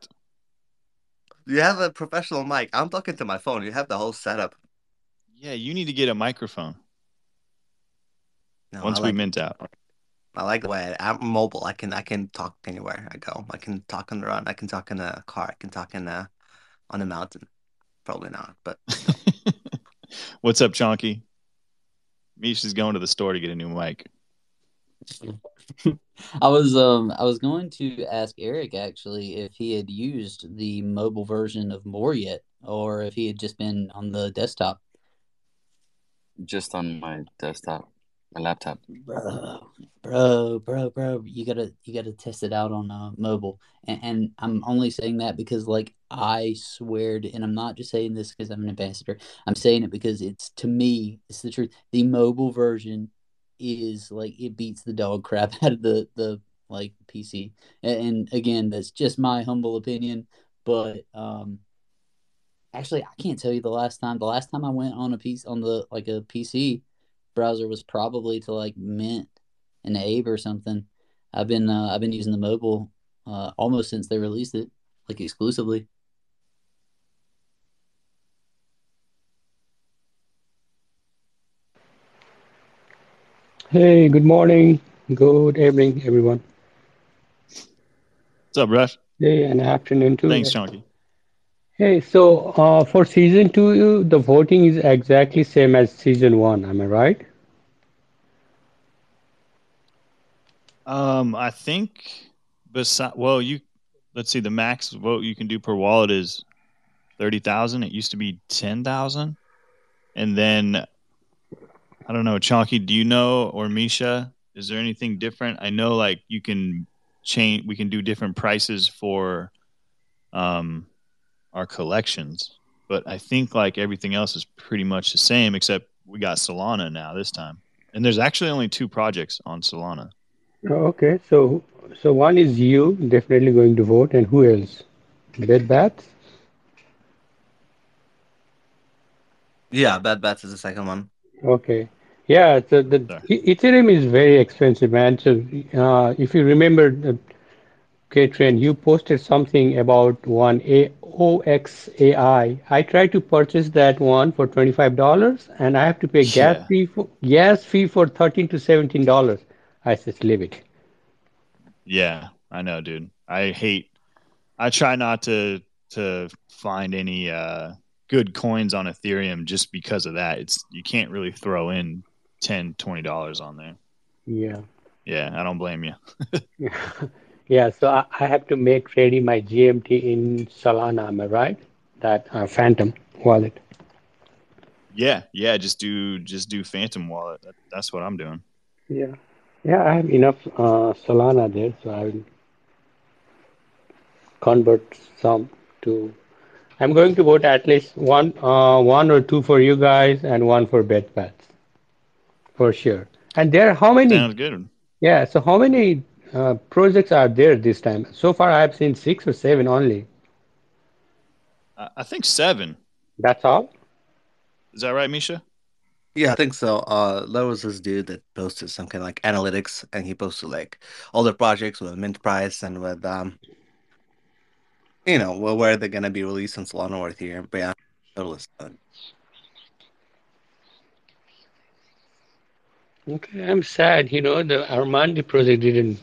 You have a professional mic. I'm talking to my phone. You have the whole setup. Yeah, you need to get a microphone No, once I we like, mint out. I like the way I, I'm mobile. I can I can talk anywhere I go. I can talk on the run. I can talk in a car. I can talk in a on a mountain. Probably not, but What's up, Chonky? Misha's going to the store to get a new mic. I was um I was going to ask Eric actually if he had used the mobile version of MOOAR yet, or if he had just been on the desktop. Just on my desktop, my laptop. Bro, bro, bro, bro, you gotta you gotta test it out on uh, mobile. And, and I'm only saying that because like I swear, to, and I'm not just saying this because I'm an ambassador. I'm saying it because it's to me, it's the truth. The mobile version is like it beats the dog crap out of the the like PC. And, and again, that's just my humble opinion. But um, actually, I can't tell you the last time. The last time I went on a piece on the like a PC browser was probably to like Mint and Abe or something. I've been uh, I've been using the mobile uh, almost since they released it, like exclusively. Hey, good morning, good evening, everyone. What's up, Rush? Hey, and afternoon too. Thanks, Chonky. Hey, so uh, for season two, the voting is exactly same as season one. Am I right? Um, I think beside well, you let's see, the max vote you can do per wallet is thirty thousand. It used to be ten thousand, and then I don't know, Chonky. Do you know or Misha? Is there anything different? I know, like you can change. We can do different prices for um our collections, but I think like everything else is pretty much the same, except we got Solana now this time, and there's actually only two projects on Solana. Oh, Okay, so so one is you definitely going to vote, and who else? Bed Bats? yeah, Bad Bats is the second one. Okay. Yeah, so the Sorry. Ethereum is very expensive, man. So uh, if you remember, the K-Train, you posted something about one A OXAI. I tried to purchase that one for $25 and I have to pay gas Yeah. fee for gas fee for 13 to $17. I said leave it. Yeah, I know, dude. I hate. I try not to to find any uh, good coins on Ethereum just because of that. It's you can't really throw in 10 20 dollars on there. Yeah. Yeah, I don't blame you. Yeah, so I, I have to make ready my GMT in Solana, am I right? That uh, Phantom wallet. Yeah, yeah. Just do just do Phantom Wallet. That, that's what I'm doing. Yeah. Yeah, I have enough uh, Solana there, so I will convert some to. I'm going to vote at least one, uh, one or two for you guys, and one for Bed Baths, for sure. And there, how many? Sounds good. Yeah, so how many uh, projects are there this time? So far, I have seen six or seven only. I, I think seven. That's all. Is that right, Misha? Yeah, I think so. Uh, there was this dude that posted some kind of like analytics, and he posted like all the projects with mint price and with um, you know, well, where are they're gonna be released on Solana or Ethereum. But yeah, total is seven. Okay, I'm sad, you know, the Armandi project didn't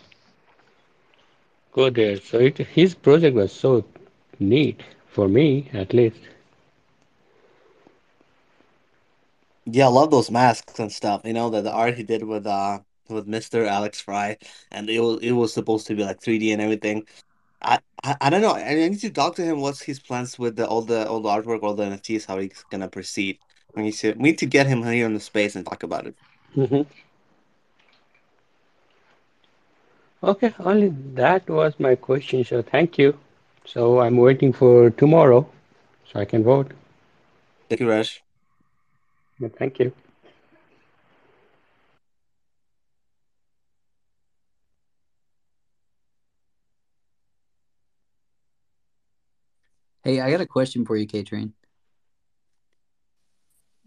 go there. So it, his project was so neat for me, at least. Yeah, I love those masks and stuff. You know, the, the art he did with uh with Mr. Alex Fry, and it was it was supposed to be like 3D and everything. I, I I don't know. I need to talk to him. What's his plans with the all the all the artwork, all the NFTs? How he's gonna proceed? We need to we need to get him here on the space and talk about it. hmm Okay, only that was my question. So thank you. So I'm waiting for tomorrow so I can vote. Thank you, Raj. Yeah, thank you. Hey, I got a question for you, K-Train.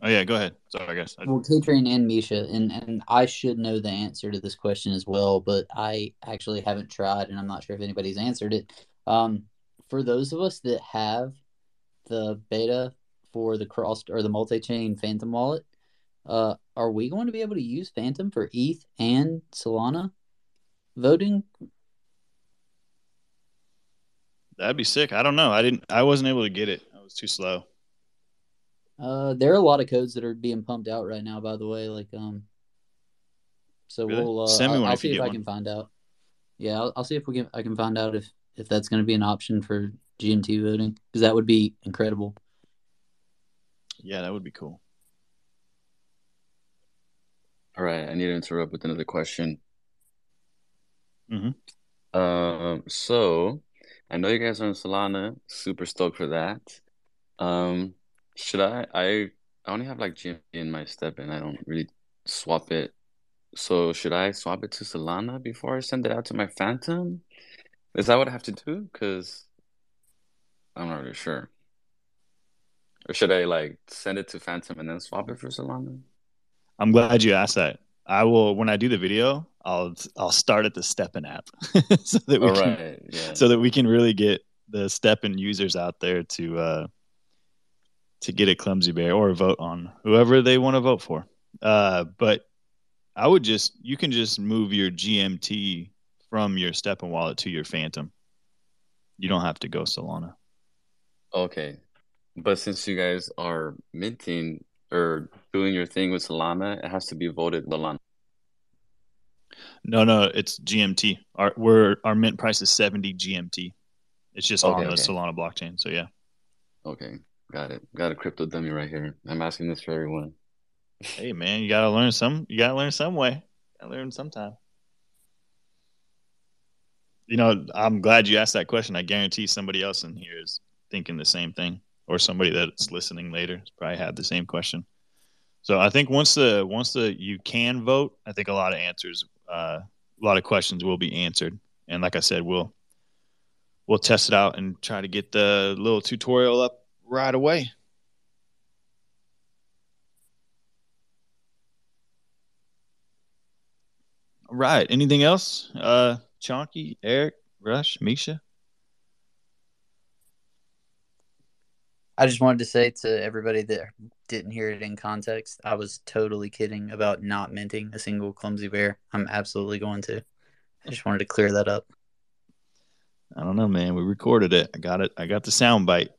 Oh yeah, go ahead. Sorry, I guess. I, Well, K-Train and Misha, and, and I should know the answer to this question as well, but I actually haven't tried, and I'm not sure if anybody's answered it. Um, for those of us that have the beta for the cross or the multi-chain Phantom wallet, uh, are we going to be able to use Phantom for ETH and Solana voting? that'd be sick. I don't know. I didn't. I wasn't able to get it. I was too slow. Uh, there are a lot of codes that are being pumped out right now, by the way. Like, um, so Really? we'll. Uh, Send me I'll, one I'll see if get I one. can find out. Yeah, I'll, I'll see if we can. I can find out if if that's going to be an option for GMT voting because that would be incredible. Yeah, that would be cool. All right, I need to interrupt with another question. Mhm. Um, so I know you guys are in Solana, super stoked for that. Um, should I? I I only have like Jimmy in my step, and I don't really swap it. So should I swap it to Solana before I send it out to my Phantom? Is that what I have to do? Because I'm not really sure. Or should I like send it to Phantom and then swap it for Solana? I'm glad you asked that. I will when I do the video. I'll I'll start at the STEPN app so that we All can right, yeah. so that we can really get the STEPN users out there to uh, to get a clumsy bear or vote on whoever they want to vote for. Uh, but I would just you can just move your GMT from your STEPN wallet to your Phantom. You don't have to go Solana. Okay. But since you guys are minting or doing your thing with Solana, it has to be voted Solana. No, no, it's GMT. Our we're our mint price is seventy GMT. It's just Okay, on the okay. Solana blockchain. So yeah. Okay, got it. Got a crypto dummy right here. I'm asking this for everyone. Hey man, you gotta learn some. You gotta learn some way. Gotta learn sometime. You know, I'm glad you asked that question. I guarantee somebody else in here is thinking the same thing, or somebody that's listening later probably had the same question. So I think once the once the you can vote, I think a lot of answers, uh, a lot of questions will be answered. And like I said, we'll we'll test it out and try to get the little tutorial up right away. All right. Anything else? Uh, Chonky, Eric, Rush, Misha. I just wanted to say to everybody that didn't hear it in context, I was totally kidding about not minting a single clumsy bear. I'm absolutely going to. I just wanted to clear that up. I don't know, man. We recorded it. I got it. I got the sound bite.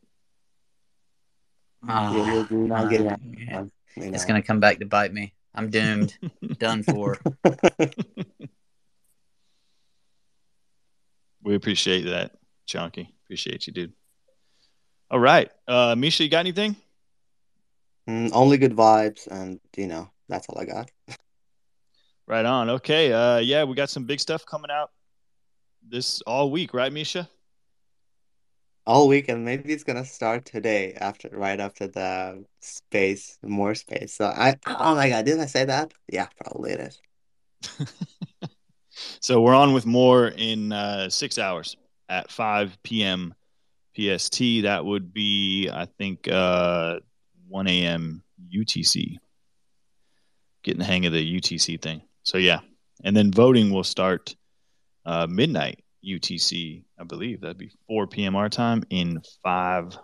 Ah, You're- you're not getting ah, it. yeah. You It's gonna come back to bite me. I'm doomed. Done for. We appreciate that, Chonky. Appreciate you, dude. All right. Uh, Misha, you got anything? Mm, only good vibes, and you know that's all I got. Right on. Okay. Uh, yeah, we got some big stuff coming out this all week, right, Misha? All week, and maybe it's gonna start today after right after the space, MOOAR space. So I, oh my God, didn't I say that? Yeah, probably it is. so we're on with MOOAR in uh, six hours at 5 p.m. PST. That would be, I think, uh, 1 a.m. UTC. Getting the hang of the UTC thing. So yeah, and then voting will start uh, midnight UTC. I believe that'd be 4 p.m. our time in five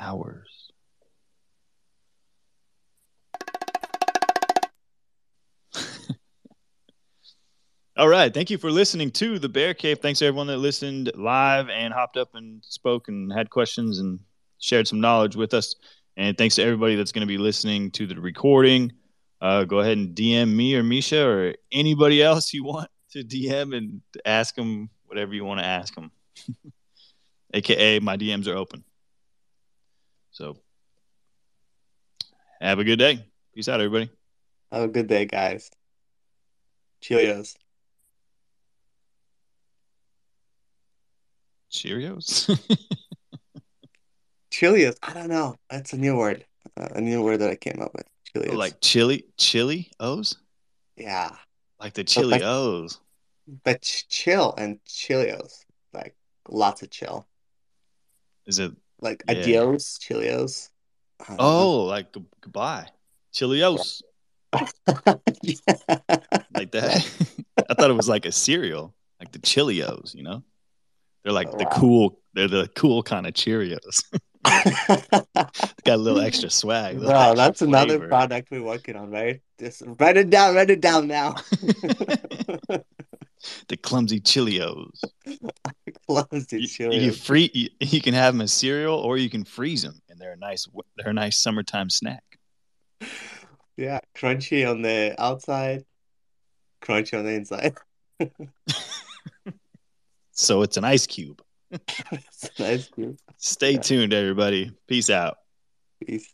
hours. All right. Thank you for listening to the Bear Cave. Thanks to everyone that listened live and hopped up and spoke and had questions and shared some knowledge with us. And thanks to everybody that's going to be listening to the recording. Uh, go ahead and DM me or Misha or anybody else you want to DM and ask them whatever you want to ask them. AKA, my DMs are open. So, have a good day. Peace out, everybody. Have a good day, guys. Cheerios. Cheerios. Cheerios. I don't know. That's a new word. Uh, a new word that I came up with. Cheerios. like chili, chili O's, yeah, like the chili O's. But chill and Cheerios. Like lots of chill. Is it? Like Yeah. adios, Cheerios. Don't Oh, like g- goodbye, chilios, like that. I thought it was like a cereal, like the Chilios. You know, they're like oh, the Wow. cool. They're the cool kind of Cheerios. Got a little extra swag. little extra that's another product we're working on, right? Just write it down, write it down now. the clumsy Chilios. Close the You, you free. You, you can have them as cereal, or you can freeze them, and they're a nice. They're a nice summertime snack. Yeah, crunchy on the outside, crunchy on the inside. So it's an ice cube. Nice, dude. Stay tuned, everybody. Peace out. Peace.